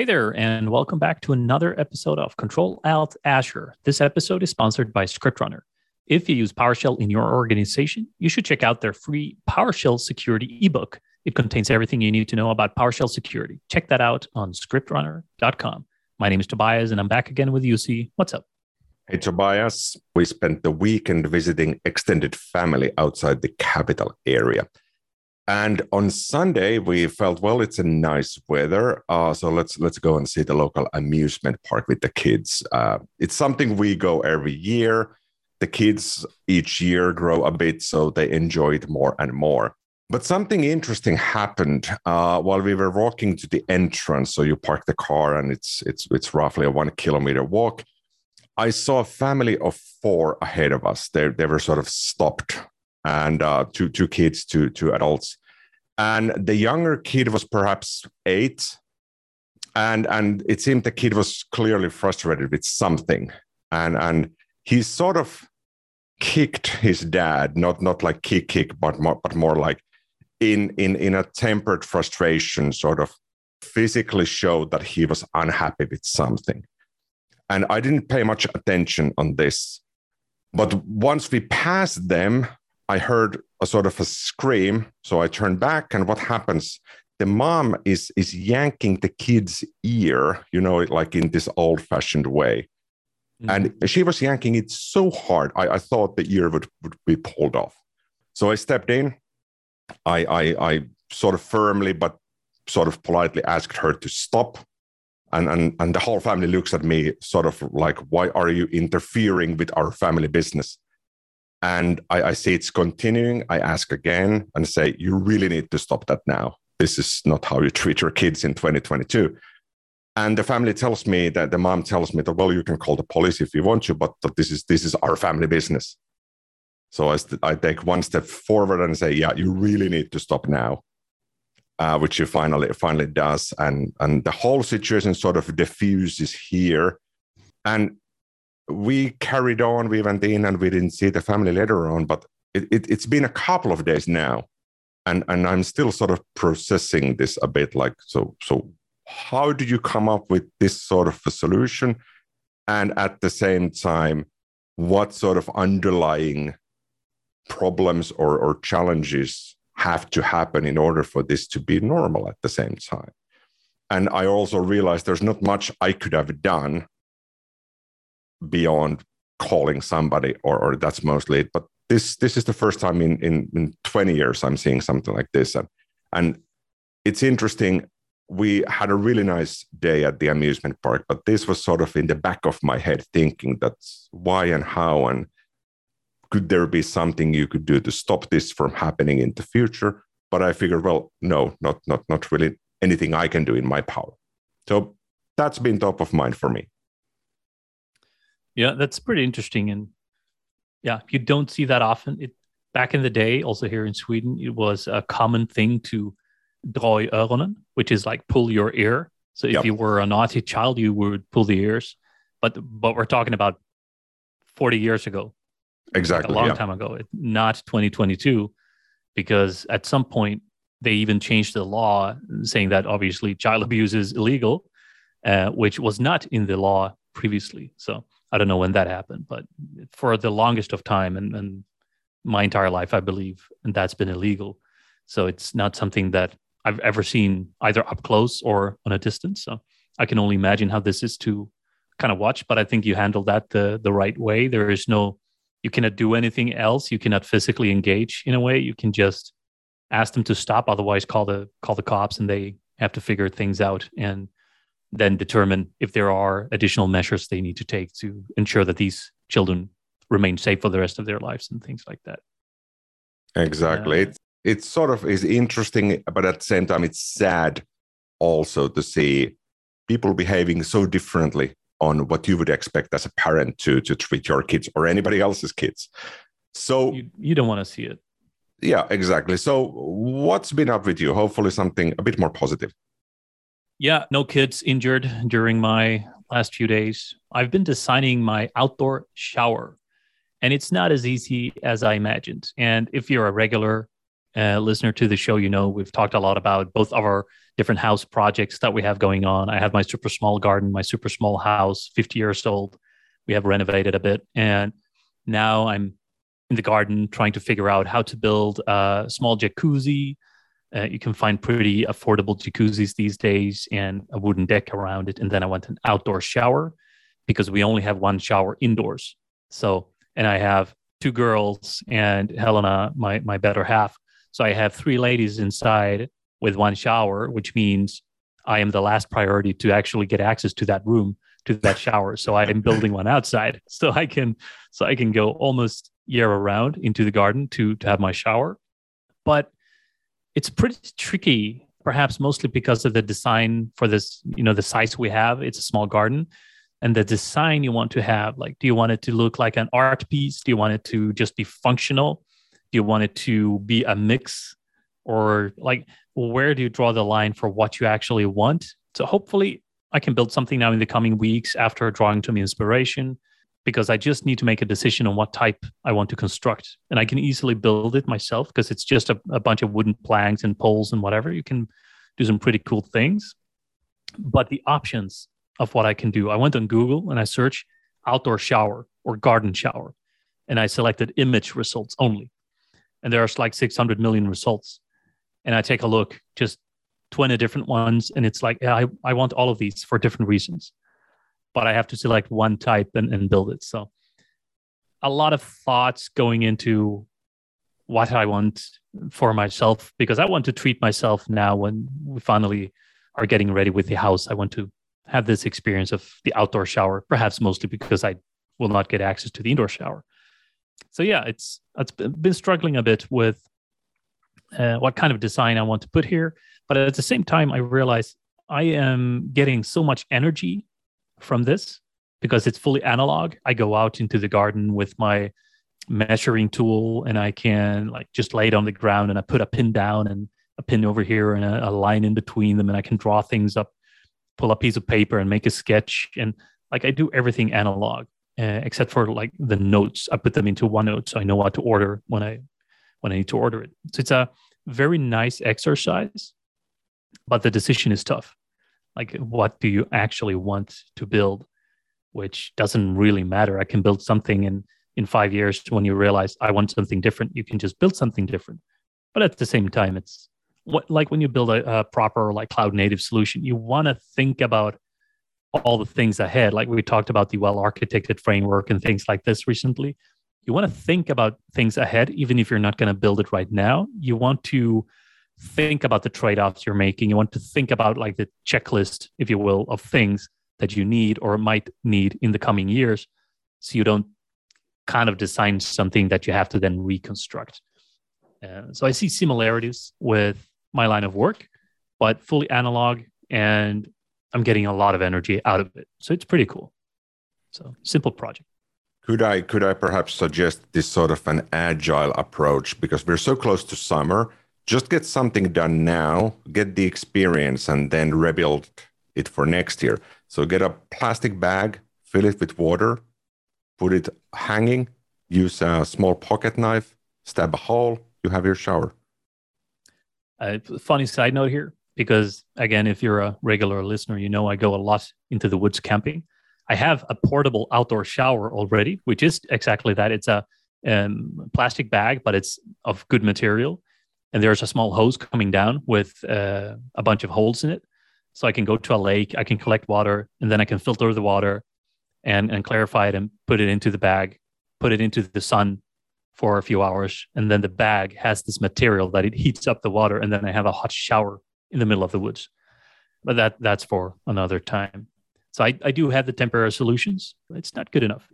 Hey there, and welcome back to another episode of Control Alt Azure. This episode is sponsored by ScriptRunner. If you use PowerShell in your organization, you should check out their free PowerShell security ebook. It contains everything you need to know about PowerShell security. Check that out on scriptrunner.com. My name is Tobias, and I'm back again with Jussi. What's up? Hey, Tobias. We spent the weekend visiting extended family outside the capital area. And on Sunday, we felt, well, it's a nice weather, uh, so let's let's go and see the local amusement park with the kids. Uh, it's something we go every year. The kids each year grow a bit, so they enjoy it more and more. But something interesting happened uh, while we were walking to the entrance. So you park the car, and it's it's it's roughly a one kilometer walk. I saw a family of four ahead of us. They they were sort of stopped, and uh, two two kids, two two adults. And the younger kid was perhaps eight. And and it seemed the kid was clearly frustrated with something. And and he sort of kicked his dad not not like kick kick but more but more like in in in a tempered frustration sort of physically showed that he was unhappy with something. And i didn't pay much attention on this. But once we passed them I heard a sort of a scream. So I turned back, and what happens? The mom is is yanking the kid's ear, you know, like in this old-fashioned way. Mm-hmm. And she was yanking it so hard, I, I thought the ear would, would be pulled off. So I stepped in. I, I I sort of firmly but sort of politely asked her to stop. And, and and the whole family looks at me sort of like, why are you interfering with our family business? And I, I see it's continuing, I ask again and say, you really need to stop that now. This is not how you treat your kids in 2022. And the family tells me that the mom tells me that, well, you can call the police if you want to, but, this is this is our family business. So I, I take one step forward and say, yeah, you really need to stop now. Uh, which he finally finally does, and and the whole situation sort of diffuses here, and we carried on, we went in and we didn't see the family later on, but it, it, has been a couple of days now. And, and I'm still sort of processing this a bit like, so, so how do you come up with this sort of a solution? And at the same time, what sort of underlying problems or, or challenges have to happen in order for this to be normal at the same time? And I also realized there's not much I could have done beyond calling somebody or, or that's mostly it. But this this is the first time in, in in 20 years i'm seeing something like this. And and it's interesting we had a really nice day at the amusement park but this was sort of in the back of my head thinking that's why and how and could there be something you could do to stop this from happening in the future? But i figured well no not not not really anything i can do in my power. So that's been top of mind for me yeah, that's pretty interesting. And yeah, you don't see that often. It back in the day, also here in Sweden, it was a common thing to dra i öronen, which is like pull your ear. So if yep. you were a naughty child, you would pull the ears. But but we're talking about 40 years ago. Exactly. Like a long yeah. time ago, it, not 2022, because at some point they even changed the law saying that obviously child abuse is illegal, uh, which was not in the law previously. So I don't know when that happened, but for the longest of time and, and my entire life, I believe, and that's been illegal. So it's not something that I've ever seen either up close or on a distance. So I can only imagine how this is to kind of watch. But I think you handled that the the right way. There is no, you cannot do anything else. You cannot physically engage in a way. You can just ask them to stop. Otherwise, call the call the cops, and they have to figure things out. And then determine if there are additional measures they need to take to ensure that these children remain safe for the rest of their lives and things like that. Exactly. Uh, it, it sort of is interesting, but at the same time, it's sad also to see people behaving so differently on what you would expect as a parent to, to treat your kids or anybody else's kids. So you, you don't want to see it. Yeah, exactly. So what's been up with you? Hopefully something a bit more positive. Yeah, no kids injured during my last few days. I've been designing my outdoor shower, and it's not as easy as I imagined. And if you're a regular uh, listener to the show, you know we've talked a lot about both of our different house projects that we have going on. I have my super small garden, my super small house, 50 years old. We have renovated a bit, and now I'm in the garden trying to figure out how to build a small jacuzzi. Uh, you can find pretty affordable jacuzzis these days and a wooden deck around it. And then I want an outdoor shower because we only have one shower indoors. So, and I have two girls and Helena, my, my better half. So I have three ladies inside with one shower, which means I am the last priority to actually get access to that room, to that shower. So I am building one outside. So I can, so I can go almost year around into the garden to to have my shower. But it's pretty tricky, perhaps mostly because of the design for this, you know, the size we have. It's a small garden. And the design you want to have, like, do you want it to look like an art piece? Do you want it to just be functional? Do you want it to be a mix? Or like, where do you draw the line for what you actually want? So hopefully I can build something now in the coming weeks after drawing to me inspiration because I just need to make a decision on what type I want to construct. And I can easily build it myself because it's just a, a, bunch of wooden planks and poles and whatever. You can do some pretty cool things. But the options of what I can do, I went on Google and I searched outdoor shower or garden shower. And I selected image results only. And there's like 600 million results. And I take a look, just 20 different ones. And it's like, yeah, I, I want all of these for different reasons but I have to select one type and, and build it. So a lot of thoughts going into what I want for myself because I want to treat myself now when we finally are getting ready with the house. I want to have this experience of the outdoor shower, perhaps mostly because I will not get access to the indoor shower. So yeah, it's it's been struggling a bit with uh, what kind of design I want to put here, but at the same time, I realize I am getting so much energy from this because it's fully analog. I go out into the garden with my measuring tool and I can like just lay it on the ground and I put a pin down and a pin over here and a, a line in between them and I can draw things up, pull a piece of paper and make a sketch and like I do everything analog uh, except for like the notes. I put them into OneNote so I know what to order when I when I need to order it. So it's a very nice exercise, but the decision is tough like what do you actually want to build? Which doesn't really matter. I can build something in in five years when you realize i want something different. You can just build something different. But at the same time it's what like when you build a, a proper like cloud native solution you want to think about all the things ahead. Like we talked about the well architected framework and things like this recently. You want to think about things ahead even if you're not going to build it right now. You want to think about the trade-offs you're making. You want to think about like the checklist if you will of things that you need or might need in the coming years so you don't kind of design something that you have to then reconstruct. Uh, so i see similarities with my line of work but fully analog and i'm getting a lot of energy out of it. So it's pretty cool. So simple project. Could I could I perhaps suggest this sort of an agile approach? Because we're so close to summer just get something done now, get the experience, and then rebuild it for next year. So get a plastic bag, fill it with water, put it hanging, use a small pocket knife, stab a hole, you have your shower. Uh, funny side note here, because again, if you're a regular listener, you know I go a lot into the woods camping. I have a portable outdoor shower already, which is exactly that. It's a um, plastic bag, but it's of good material and there's a small hose coming down with uh, a bunch of holes in it. So I can go to a lake, I can collect water, and then I can filter the water and, and clarify it and put it into the bag, put it into the sun for a few hours. And then the bag has this material that it heats up the water. And then I have a hot shower in the middle of the woods. But that that's for another time. So I, I do have the temporary solutions. It's not good enough.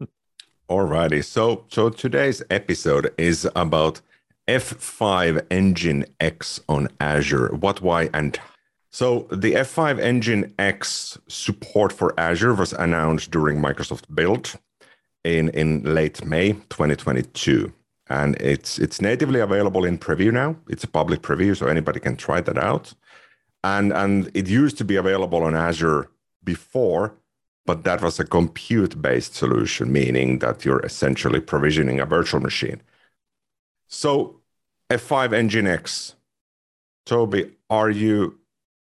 Alrighty. So so today's episode is about F5 Engine X on Azure. What, why, and so the F5 Nginx support for Azure was announced during Microsoft Build in, in late May 2022. And it's it's natively available in preview now. It's a public preview, so anybody can try that out. And and it used to be available on Azure before, but that was a compute-based solution, meaning that you're essentially provisioning a virtual machine. So F5 Nginx. Toby, are you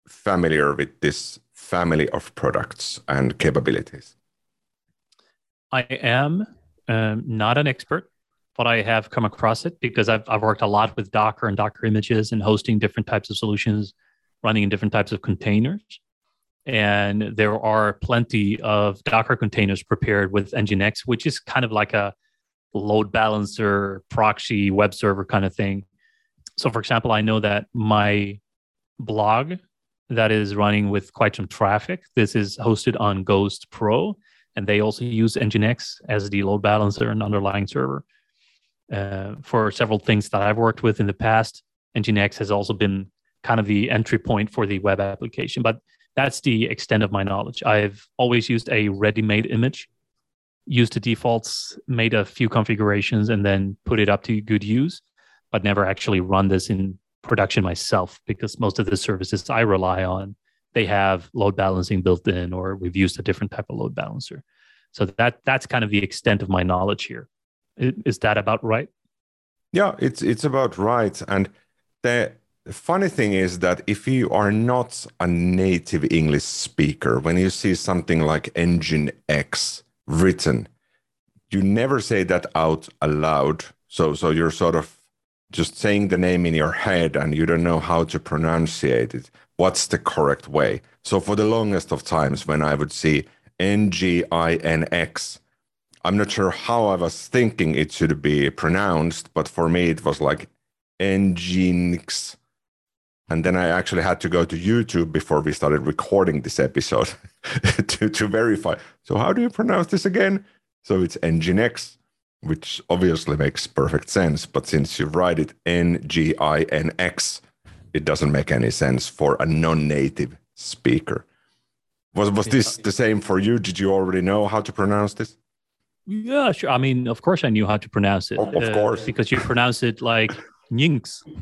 familiar with this family of products and capabilities? I am um, not an expert, but I have come across it because I've, I've worked a lot with Docker and Docker images and hosting different types of solutions running in different types of containers. And there are plenty of Docker containers prepared with Nginx, which is kind of like a load balancer, proxy, web server kind of thing. So, for example, I know that my blog that is running with quite some traffic, this is hosted on Ghost Pro, and they also use Nginx as the load balancer and underlying server. Uh, for several things that I've worked with in the past, Nginx has also been kind of the entry point for the web application. But that's the extent of my knowledge. I've always used a ready-made image, used the defaults, made a few configurations, and then put it up to good use, but never actually run this in production myself because most of the services I rely on, they have load balancing built in, or we've used a different type of load balancer. So that that's kind of the extent of my knowledge here. Is that about right? Yeah, it's it's about right. And the the funny thing is that if you are not a native English speaker, when you see something like Engine X written, you never say that out aloud. So, so you're sort of just saying the name in your head and you don't know how to pronunciate it. What's the correct way? So, for the longest of times, when I would see N G I N X, I'm not sure how I was thinking it should be pronounced, but for me, it was like Nginx and then I actually had to go to YouTube before we started recording this episode to, to verify. So, how do you pronounce this again? So, it's Nginx, which obviously makes perfect sense. But since you write it N G I N X, it doesn't make any sense for a non native speaker. Was, was this the same for you? Did you already know how to pronounce this? Yeah, sure. I mean, of course, I knew how to pronounce it. Of, of uh, course. Because you pronounce it like Nyinx.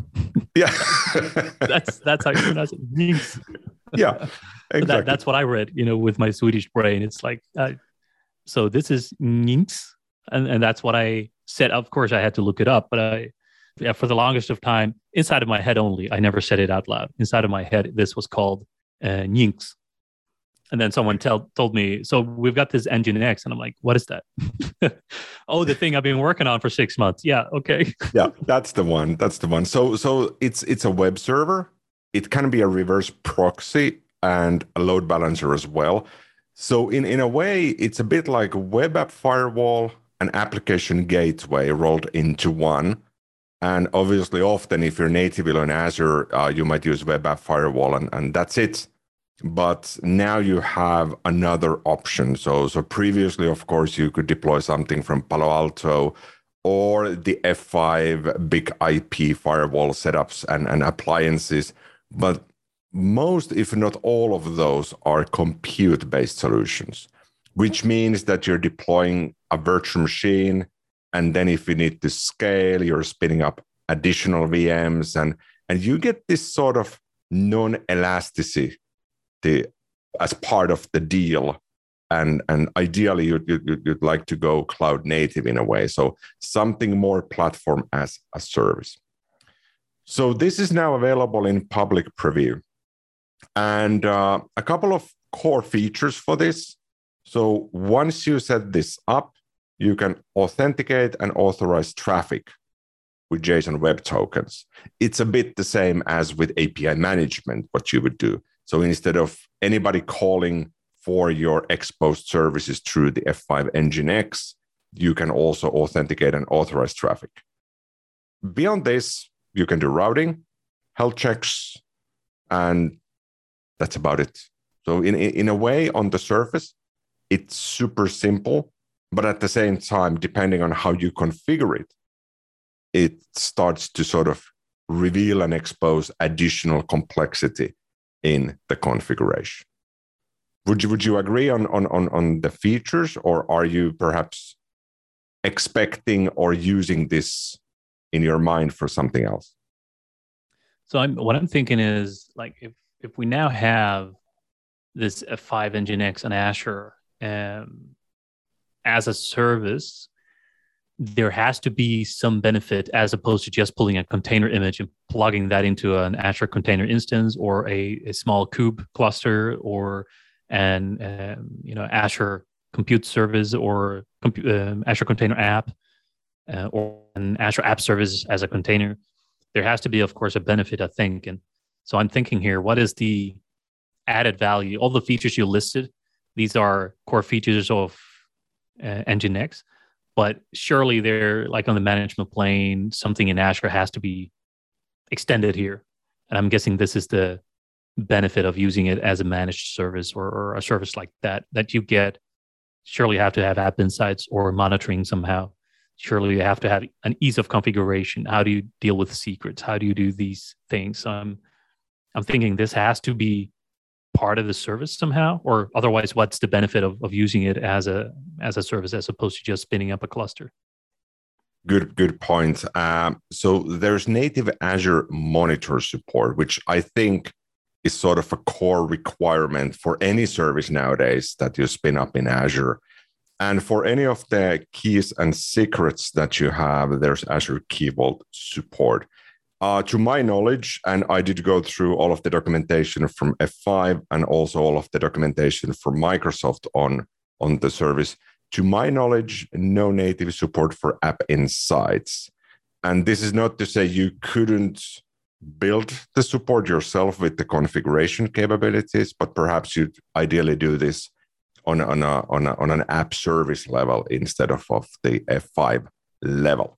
Yeah. that's that's how you pronounce it. Nyinx. Yeah. Exactly. That, that's what I read, you know, with my Swedish brain. It's like, uh, so this is Nyinx. And, and that's what I said. Of course, I had to look it up, but I, yeah, for the longest of time, inside of my head only, I never said it out loud. Inside of my head, this was called uh, and then someone tell, told me so we've got this Nginx. And i'm like what is that? Oh the thing i've been working on for six months. Yeah okay. Yeah that's the one that's the one. So so it's it's a web server. It can be a reverse proxy and a load balancer as well. So in in a way it's a bit like web app firewall and application gateway rolled into one and obviously often if you're natively on azure uh, you might use web app firewall and, and that's it but now you have another option. So, so previously, of course, you could deploy something from Palo Alto or the F5 big IP firewall setups and, and appliances. But most, if not all of those, are compute based solutions, which means that you're deploying a virtual machine. And then if you need to scale, you're spinning up additional VMs and, and you get this sort of non elasticity as part of the deal. And and ideally you'd, you'd, you'd like to go cloud native in a way so something more platform as a service. So this is now available in public preview. And uh, a couple of core features for this. So once you set this up you can authenticate and authorize traffic with json web tokens it's a bit the same as with api management what you would do so instead of anybody calling for your exposed services through the F5 Nginx, you can also authenticate and authorize traffic. Beyond this, you can do routing, health checks, and that's about it. So in, in a way, on the surface, it's super simple, but at the same time, depending on how you configure it, it starts to sort of reveal and expose additional complexity in the configuration. Would you would you agree on on on, on the features, or are you perhaps expecting or using this in your mind for something else? So I'm what I'm thinking is like if if we now have this F5 Nginx on Azure um, as a service, there has to be some benefit as opposed to just pulling a container image and plugging that into an Azure container instance or a, a small kube cluster or an um, you know Azure compute service or compu- um, Azure container app uh, or an Azure app service as a container. There has to be, of course, a benefit, I think. And so I'm thinking here, what is the added value? All the features you listed, these are core features of uh, Nginx but surely they're like on the management plane, something in Azure has to be extended here. And I'm guessing this is the benefit of using it as a managed service or, or a service like that that you get. Surely you have to have app insights or monitoring somehow. Surely you have to have an ease of configuration. How do you deal with secrets? How do you do these things? Um, I'm thinking this has to be part of the service somehow? Or otherwise what's the benefit of, of using it as a as a service as opposed to just spinning up a cluster? Good good point. Um, so there's native azure monitor support which i think is sort of a core requirement for any service nowadays that you spin up in azure. And for any of the keys and secrets that you have there's azure key vault support uh, to my knowledge, and I did go through all of the documentation from F5 and also all of the documentation from Microsoft on, on the service. To my knowledge, no native support for App Insights. And this is not to say you couldn't build the support yourself with the configuration capabilities, but perhaps you'd ideally do this on, on, a, on, a, on an app service level instead of, of the F5 level.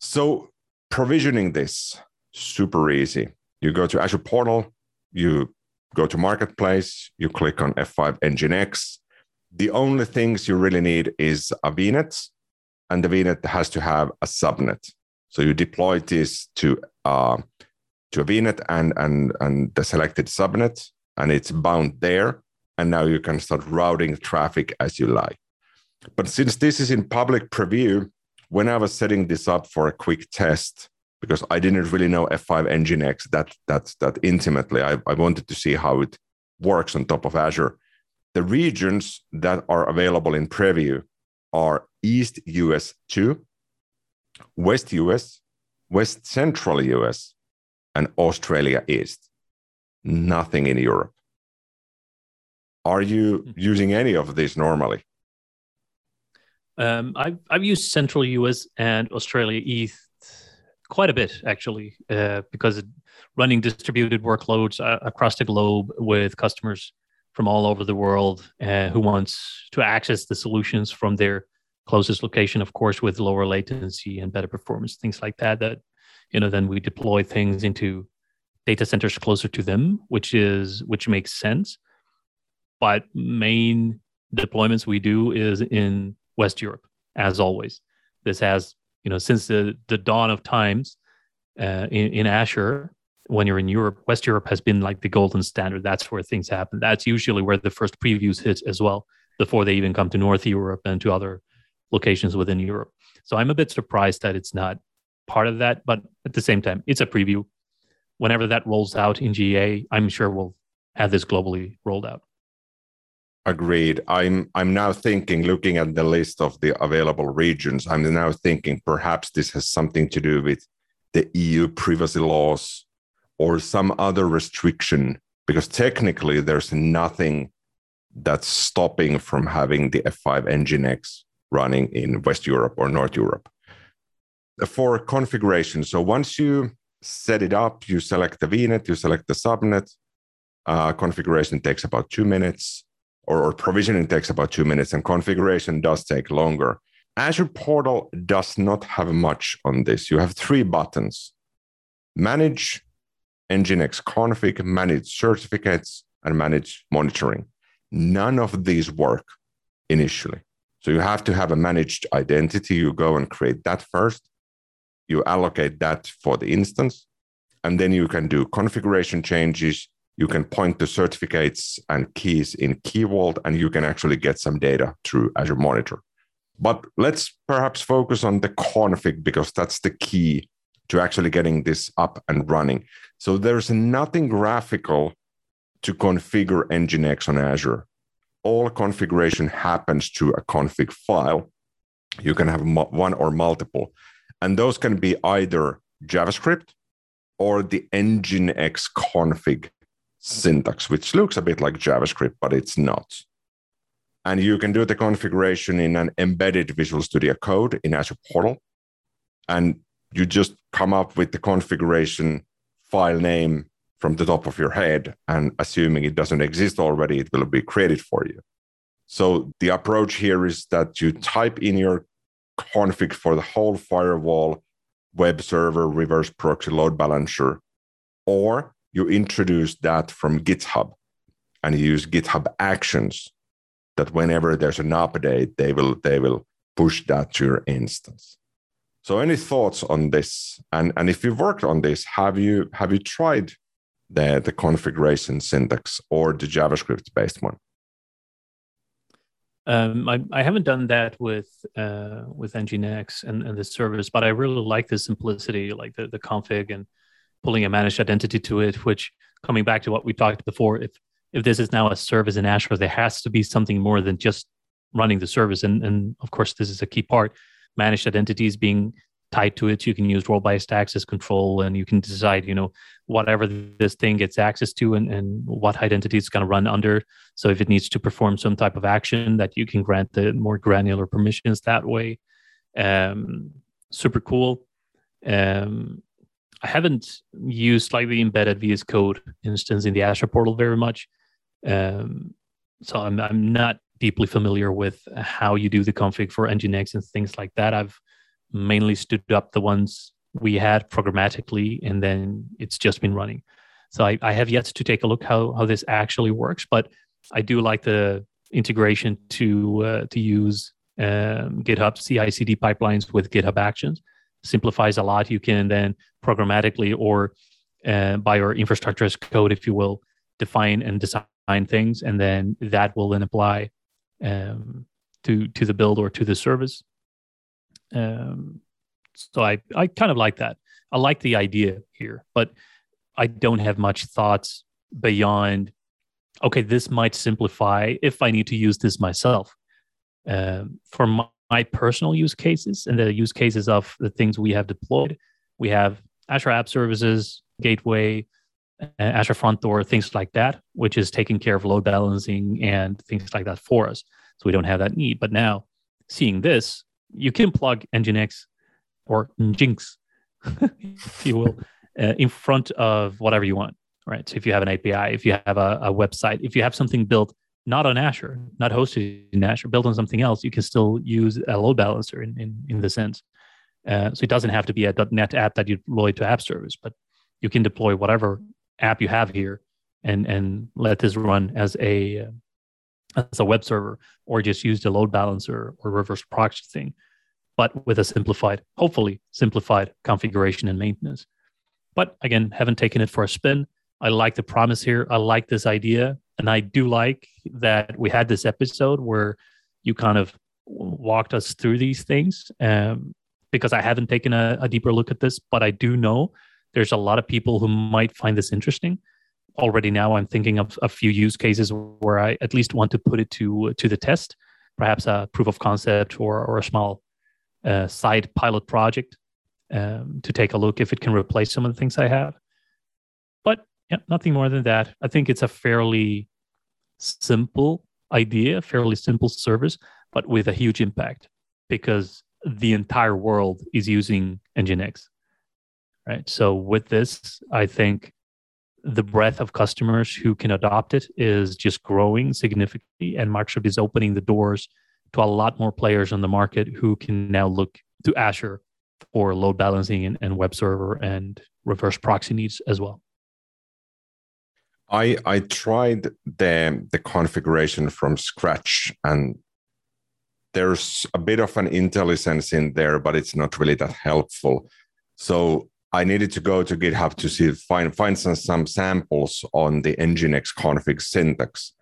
So provisioning this super easy. You go to Azure Portal, you go to Marketplace, you click on F5 Nginx. The only things you really need is a VNet, and the VNet has to have a subnet. So you deploy this to uh, to a VNet and and and the selected subnet, and it's bound there. And now you can start routing traffic as you like. But since this is in public preview, when I was setting this up for a quick test, because I didn't really know F5 Nginx that that that intimately, I, I wanted to see how it works on top of Azure. The regions that are available in preview are East US 2, West US, West Central US, and Australia East. Nothing in Europe. Are you hmm. using any of these normally? Um, I've I've used Central US and Australia East quite a bit actually, uh, because running distributed workloads uh, across the globe with customers from all over the world uh, who wants to access the solutions from their closest location, of course, with lower latency and better performance, things like that. That you know, then we deploy things into data centers closer to them, which is which makes sense. But main deployments we do is in West Europe, as always. This has, you know, since the, the dawn of times uh, in, in Azure, when you're in Europe, West Europe has been like the golden standard. That's where things happen. That's usually where the first previews hit as well, before they even come to North Europe and to other locations within Europe. So I'm a bit surprised that it's not part of that, but at the same time, it's a preview. Whenever that rolls out in GA, I'm sure we'll have this globally rolled out. Agreed. I'm I'm now thinking, looking at the list of the available regions, I'm now thinking perhaps this has something to do with the EU privacy laws or some other restriction, because technically there's nothing that's stopping from having the F5 Nginx running in West Europe or North Europe. For configuration, so once you set it up, you select the VNet, you select the subnet. Uh, configuration takes about two minutes or, or provisioning takes about two minutes and configuration does take longer. Azure Portal does not have much on this. You have three buttons manage Nginx config, manage certificates, and manage monitoring. None of these work initially. So you have to have a managed identity. You go and create that first. You allocate that for the instance. And then you can do configuration changes you can point to certificates and keys in Key Vault, and you can actually get some data through Azure Monitor. But let's perhaps focus on the config because that's the key to actually getting this up and running. So there's nothing graphical to configure Nginx on Azure. All configuration happens through a config file. You can have one or multiple. And those can be either JavaScript or the Nginx config syntax, which looks a bit like JavaScript, but it's not. And you can do the configuration in an embedded Visual Studio Code in Azure Portal. And you just come up with the configuration file name from the top of your head. And assuming it doesn't exist already, it will be created for you. So the approach here is that you type in your config for the whole firewall, web server, reverse proxy, load balancer, or you introduce that from GitHub and you use GitHub Actions that whenever there's an update, they will they will push that to your instance. So any thoughts on this? And and if you've worked on this, have you have you tried the, the configuration syntax or the JavaScript based one? Um, I, I haven't done that with uh, with Nginx and, and the service, but I really like the simplicity, like the, the config and pulling a managed identity to it. Which coming back to what we talked before, if if this is now a service in Azure, there has to be something more than just running the service. And and of course, this is a key part. Managed identities being tied to it. You can use role-based access control, and you can decide, you know, whatever this thing gets access to and, and what identity it's going to run under. So if it needs to perform some type of action, that you can grant the more granular permissions that way. Um, super cool. Um, I haven't used like the embedded VS Code instance in the Azure portal very much. Um, so I'm, I'm not deeply familiar with how you do the config for Nginx and things like that. I've mainly stood up the ones we had programmatically, and then it's just been running. So I, I have yet to take a look how how this actually works, but I do like the integration to uh, to use um, GitHub CI/CD pipelines with GitHub Actions. Simplifies a lot. You can then programmatically or uh, by your infrastructure as code, if you will, define and design things, and then that will then apply um, to to the build or to the service. Um, so I, I kind of like that. I like the idea here, but I don't have much thoughts beyond, okay, this might simplify if I need to use this myself. Um, for my, my personal use cases and the use cases of the things we have deployed, we have Azure App Services, Gateway, Azure Front Door, things like that, which is taking care of load balancing and things like that for us. So we don't have that need. But now seeing this, you can plug Nginx or Nginx, if you will, uh, in front of whatever you want, right? So if you have an API, if you have a, a website, if you have something built not on Azure, not hosted in Azure, built on something else, you can still use a load balancer in, in, in the sense. Uh, so it doesn't have to be a .NET app that you deploy to app service, but you can deploy whatever app you have here and and let this run as a uh, as a web server or just use the load balancer or reverse proxy thing but with a simplified, hopefully simplified configuration and maintenance. But again, haven't taken it for a spin. I like the promise here. I like this idea. And I do like that we had this episode where you kind of walked us through these things um, because I haven't taken a, a deeper look at this, but I do know there's a lot of people who might find this interesting. Already now, I'm thinking of a few use cases where I at least want to put it to to the test, perhaps a proof of concept or or a small uh, side pilot project um, to take a look if it can replace some of the things I have. But yeah, nothing more than that. I think it's a fairly simple idea, fairly simple service, but with a huge impact because the entire world is using Nginx. Right. So with this, I think the breadth of customers who can adopt it is just growing significantly, and Microsoft is opening the doors to a lot more players on the market who can now look to Azure for load balancing and, and web server and reverse proxy needs as well. I I tried the the configuration from scratch and there's a bit of an IntelliSense in there, but it's not really that helpful. So I needed to go to GitHub to see find find some, some samples on the Nginx config syntax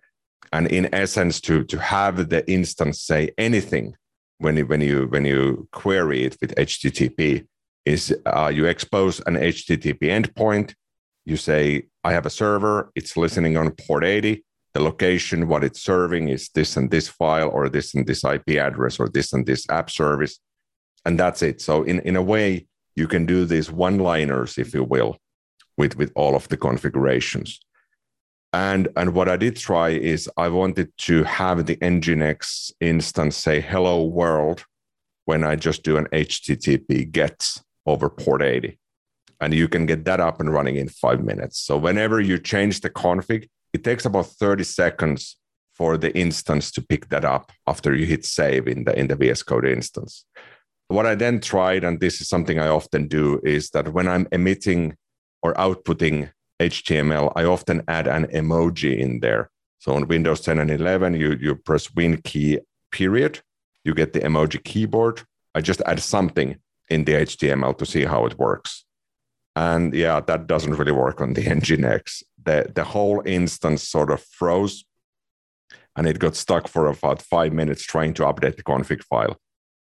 and in essence to to have the instance say anything when you when you when you query it with http is uh, you expose an http endpoint you say i have a server it's listening on port 80 the location, what it's serving is this and this file, or this and this IP address, or this and this app service. And that's it. So, in, in a way, you can do these one liners, if you will, with, with all of the configurations. And, and what I did try is I wanted to have the Nginx instance say hello world when I just do an HTTP GET over port 80. And you can get that up and running in five minutes. So whenever you change the config, it takes about 30 seconds for the instance to pick that up after you hit save in the in the VS Code instance. What I then tried, and this is something I often do, is that when I'm emitting or outputting HTML, I often add an emoji in there. So on Windows 10 and 11, you, you press Win key period, you get the emoji keyboard. I just add something in the HTML to see how it works. And yeah, that doesn't really work on the Nginx. The, the whole instance sort of froze and it got stuck for about five minutes trying to update the config file.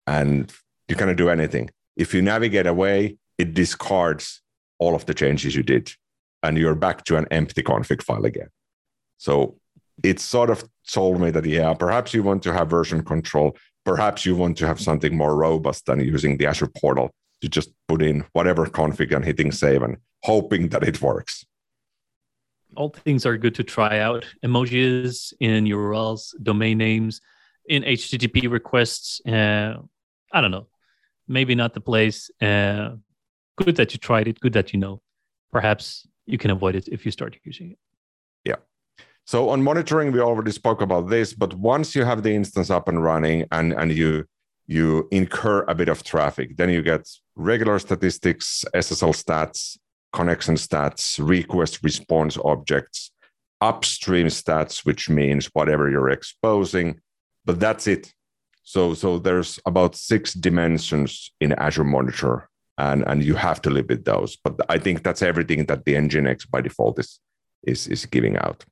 And you cannot do anything. If you navigate away, it discards all of the changes you did and you're back to an empty config file again. So it sort of told me that, yeah, perhaps you want to have version control. Perhaps you want to have something more robust than using the Azure portal to just put in whatever config and hitting save and hoping that it works. All things are good to try out. Emojis in URLs, domain names, in HTTP requests. Uh, I don't know. Maybe not the place. Uh, good that you tried it. Good that you know. Perhaps you can avoid it if you start using it. Yeah. So on monitoring, we already spoke about this, but once you have the instance up and running and, and you you incur a bit of traffic, then you get regular statistics, SSL stats, connection stats, request response objects, upstream stats, which means whatever you're exposing, but that's it. So, so there's about six dimensions in Azure Monitor, and, and you have to live with those. But I think that's everything that the Nginx by default is, is, is giving out.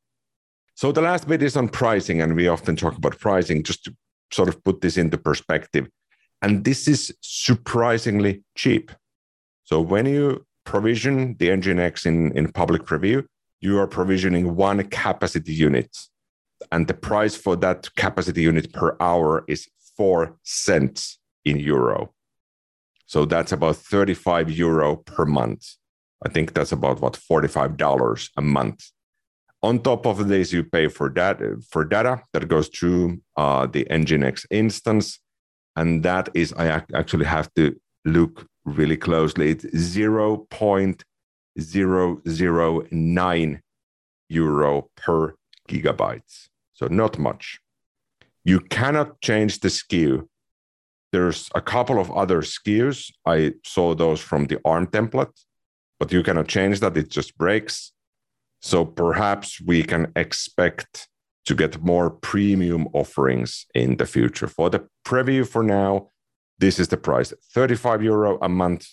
So the last bit is on pricing, and we often talk about pricing just to sort of put this into perspective. And this is surprisingly cheap. So when you provision the Nginx in, in public preview, you are provisioning one capacity unit. And the price for that capacity unit per hour is four cents in euro. So that's about 35 euro per month. I think that's about what $45 a month. On top of this, you pay for data for data that goes to uh, the Nginx instance, and that is I actually have to look really closely. It's zero point zero zero nine euro per gigabytes, so not much. You cannot change the SKU. There's a couple of other SKUs. I saw those from the ARM template, but you cannot change that. It just breaks. So perhaps we can expect to get more premium offerings in the future. For the preview for now, this is the price 35 euro a month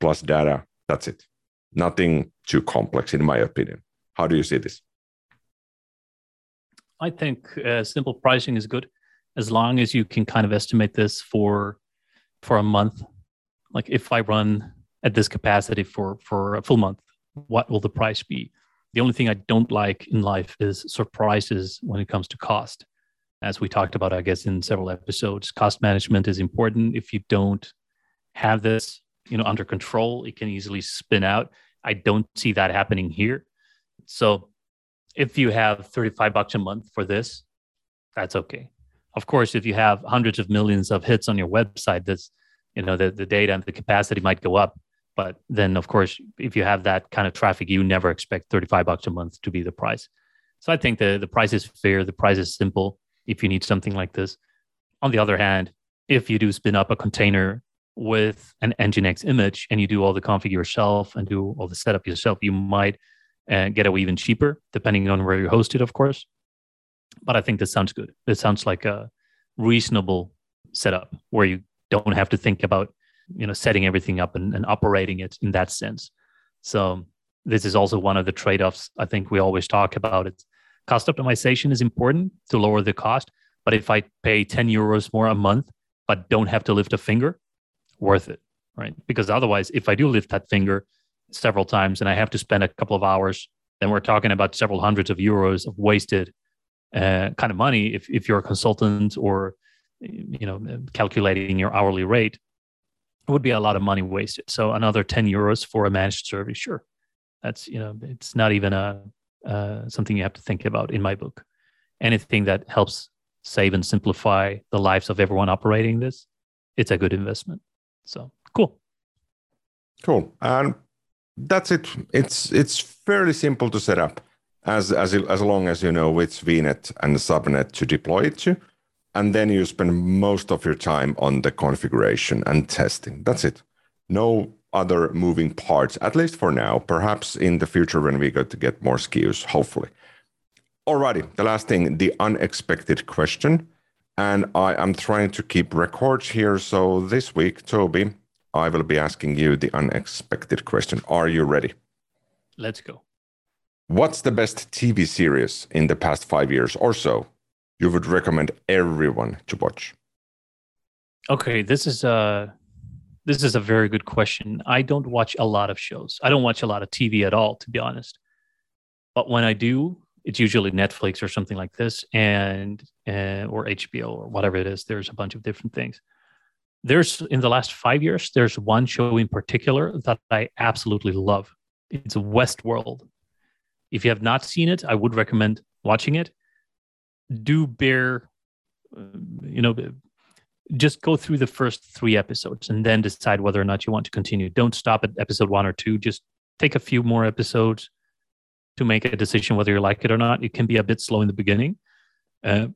plus data. That's it. Nothing too complex, in my opinion. How do you see this? I think uh, simple pricing is good as long as you can kind of estimate this for for a month. Like if I run at this capacity for for a full month, what will the price be? The only thing I don't like in life is surprises when it comes to cost. As we talked about, I guess, in several episodes, cost management is important. If you don't have this, you know, under control, it can easily spin out. I don't see that happening here. So if you have 35 bucks a month for this, that's okay. Of course, if you have hundreds of millions of hits on your website, this, you know, the, the data and the capacity might go up. But then, of course, if you have that kind of traffic, you never expect 35 bucks a month to be the price. So I think the, the price is fair. The price is simple if you need something like this. On the other hand, if you do spin up a container with an Nginx image and you do all the config yourself and do all the setup yourself, you might uh, get away even cheaper, depending on where you host it, of course. But I think this sounds good. This sounds like a reasonable setup where you don't have to think about you know setting everything up and, and operating it in that sense. So this is also one of the trade-offs i think we always talk about. It cost optimization is important to lower the cost but if i pay 10 euros more a month but don't have to lift a finger worth it right? Because otherwise if i do lift that finger several times and i have to spend a couple of hours then we're talking about several hundreds of euros of wasted uh, kind of money if, if you're a consultant or you know calculating your hourly rate it would be a lot of money wasted. So another 10 euros for a managed service sure. That's you know it's not even a uh, something you have to think about in my book. Anything that helps save and simplify the lives of everyone operating this it's a good investment. So cool. Cool. And that's it. It's it's fairly simple to set up as as as long as you know which vnet and subnet to deploy it to and then you spend most of your time on the configuration and testing. That's it. No other moving parts at least for now. Perhaps in the future when we get to get more SKUs hopefully. Alrighty the last thing the unexpected question. And i am trying to keep records here. So this week toby i will be asking you the unexpected question. Are you ready? Let's go. What's the best TV series in the past five years or so you would recommend everyone to watch? Okay, this is a this is a very good question. I don't watch a lot of shows. I don't watch a lot of TV at all, to be honest. But when I do, it's usually Netflix or something like this, and uh, or HBO or whatever it is. There's a bunch of different things. There's in the last five years, there's one show in particular that I absolutely love. It's Westworld if you have not seen it, I would recommend watching it. Do bear, you know, just go through the first three episodes and then decide whether or not you want to continue. Don't stop at episode one or two. Just take a few more episodes to make a decision whether you like it or not. It can be a bit slow in the beginning. Uh,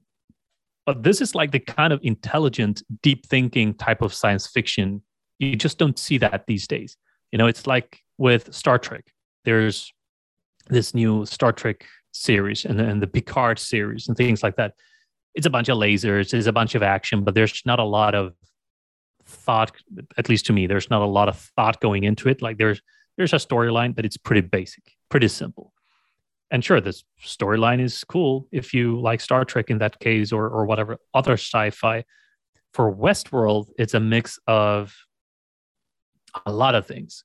but this is like the kind of intelligent, deep thinking type of science fiction. You just don't see that these days. You know, it's like with Star Trek. There's this new Star Trek series and, and the Picard series and things like that. It's a bunch of lasers, it's a bunch of action, but there's not a lot of thought, at least to me, there's not a lot of thought going into it. Like there's there's a storyline, but it's pretty basic, pretty simple. And sure, this storyline is cool if you like Star Trek in that case or or whatever other sci-fi. For Westworld, it's a mix of a lot of things.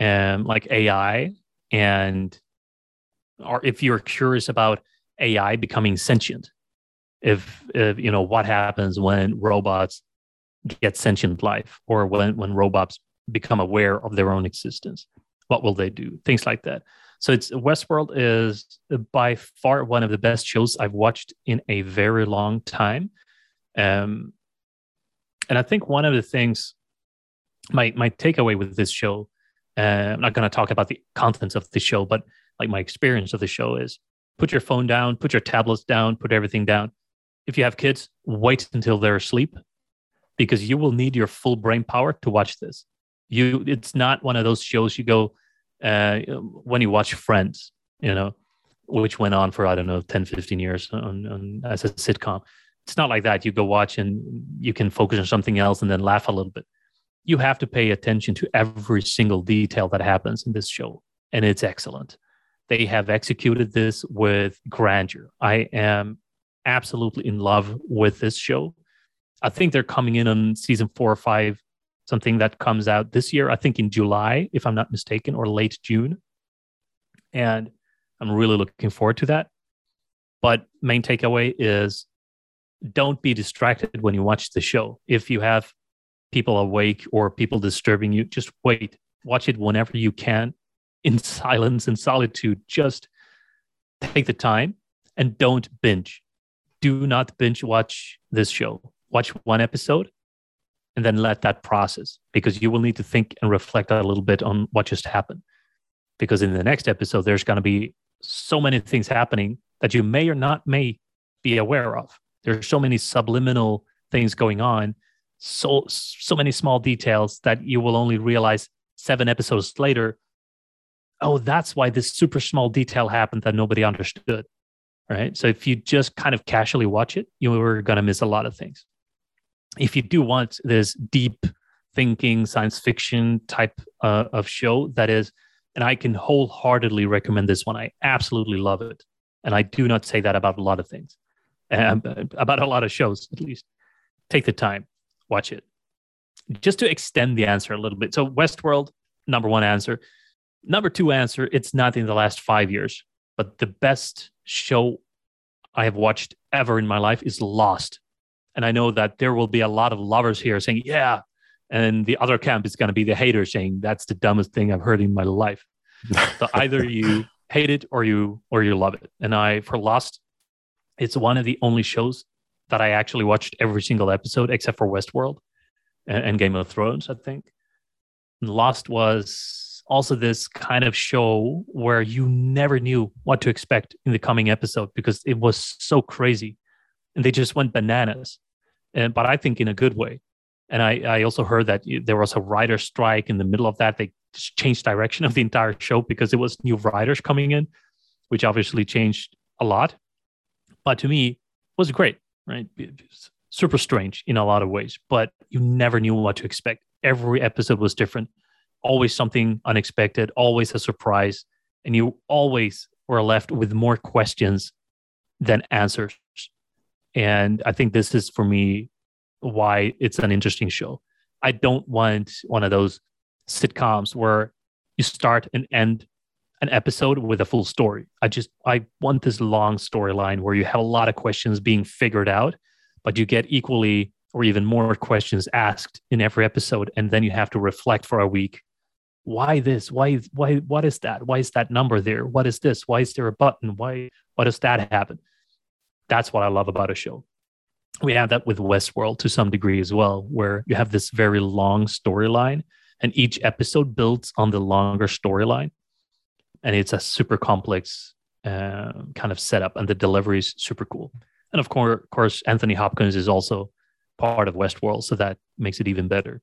Um, and like AI and or if you're curious about AI becoming sentient, if, if you know what happens when robots get sentient life, or when when robots become aware of their own existence, what will they do? Things like that. So it's Westworld is by far one of the best shows I've watched in a very long time. Um, and I think one of the things my my takeaway with this show, uh, I'm not going to talk about the contents of the show, but like my experience of the show is put your phone down, put your tablets down, put everything down. If you have kids, wait until they're asleep because you will need your full brain power to watch this. You, it's not one of those shows you go uh, when you watch Friends, you know, which went on for I don't know 10, 15 years on, on, as a sitcom. It's not like that. You go watch and you can focus on something else and then laugh a little bit. You have to pay attention to every single detail that happens in this show, and it's excellent. They have executed this with grandeur. I am absolutely in love with this show. I think they're coming in on season four or five, something that comes out this year, I think in July, if I'm not mistaken, or late June. And I'm really looking forward to that. But main takeaway is don't be distracted when you watch the show. If you have people awake or people disturbing you, just wait. Watch it whenever you can in silence and solitude. Just take the time and don't binge. Do not binge watch this show. Watch one episode and then let that process because you will need to think and reflect a little bit on what just happened. Because in the next episode, there's going to be so many things happening that you may or not may be aware of. There's so many subliminal things going on, so so many small details that you will only realize seven episodes later oh, that's why this super small detail happened that nobody understood. Right. So if you just kind of casually watch it, you are going to miss a lot of things. If you do want this deep thinking science fiction type uh, of show, that is, and I can wholeheartedly recommend this one. I absolutely love it. And I do not say that about a lot of things, um, about a lot of shows, at least. Take the time, watch it. Just to extend the answer a little bit. So, Westworld, number one answer. Number two answer, it's not in the last five years, but the best show I have watched ever in my life is Lost. And I know that there will be a lot of lovers here saying, yeah. And the other camp is going to be the haters saying, that's the dumbest thing I've heard in my life. so either you hate it or you or you love it. And I for Lost, it's one of the only shows that I actually watched every single episode except for Westworld and, and Game of Thrones, I think. And Lost was also this kind of show where you never knew what to expect in the coming episode because it was so crazy and they just went bananas. And but I think in a good way. And I, I also heard that there was a writer strike in the middle of that. They changed direction of the entire show because it was new writers coming in, which obviously changed a lot. But to me, was great, right? Super strange in a lot of ways, but you never knew what to expect. Every episode was different, always something unexpected, always a surprise, and you always were left with more questions than answers. And I think this is for me why it's an interesting show. I don't want one of those sitcoms where you start and end an episode with a full story. I just I want this long storyline where you have a lot of questions being figured out, but you get equally or even more questions asked in every episode and then you have to reflect for a week. Why this? Why why what is that? Why is that number there? What is this? Why is there a button? Why what does that happen? That's what I love about a show. We have that with Westworld to some degree as well, where you have this very long storyline and each episode builds on the longer storyline and it's a super complex uh, kind of setup and the delivery is super cool and of course, of course anthony hopkins is also part of westworld so that makes it even better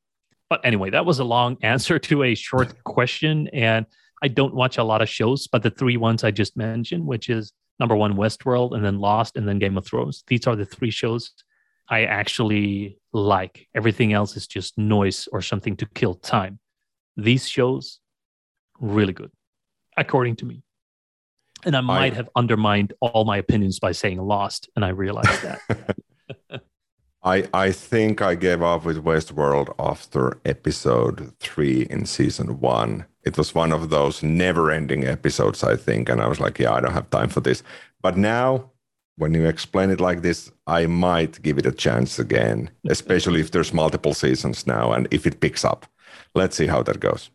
but anyway that was a long answer to a short question and i don't watch a lot of shows but the three ones i just mentioned which is number one westworld and then lost and then game of thrones these are the three shows I actually like. Everything else is just noise or something to kill time. These shows, really good, according to me. And I might I, have undermined all my opinions by saying lost, and I realized that. I I think I gave up with Westworld after episode three in season one. It was one of those never-ending episodes, I think, and I was like, yeah, I don't have time for this. But now when you explain it like this, I might give it a chance again, especially if there's multiple seasons now and if it picks up. Let's see how that goes.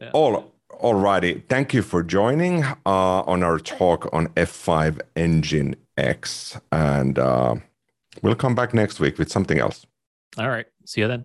Yeah. All alrighty. Thank you for joining uh, on our talk on F5 Engine X, and uh, we'll come back next week with something else. All right. See you then.